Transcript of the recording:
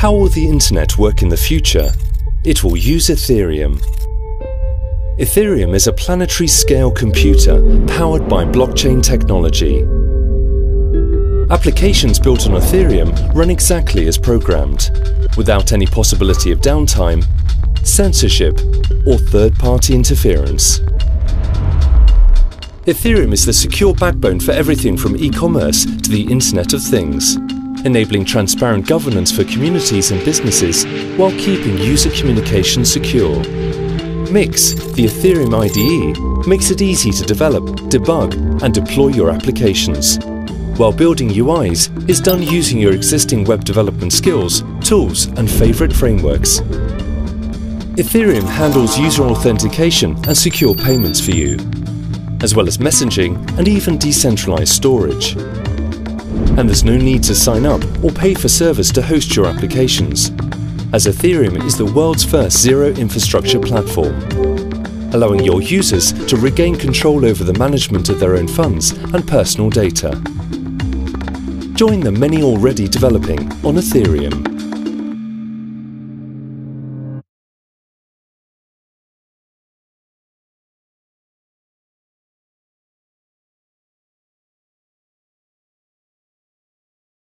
How will the internet work in the future? It will use Ethereum. Ethereum is a planetary scale computer powered by blockchain technology. Applications built on Ethereum run exactly as programmed, without any possibility of downtime, censorship, or third-party interference. Ethereum is the secure backbone for everything from e-commerce to the Internet of Things, enabling transparent governance for communities and businesses while keeping user communication secure. Mix, the Ethereum IDE, makes it easy to develop, debug and deploy your applications. While building UIs is done using your existing web development skills, tools and favorite frameworks. Ethereum handles user authentication and secure payments for you, as well as messaging and even decentralized storage. And there's no need to sign up or pay for service to host your applications, as Ethereum is the world's first zero infrastructure platform, allowing your users to regain control over the management of their own funds and personal data. Join the many already developing on Ethereum.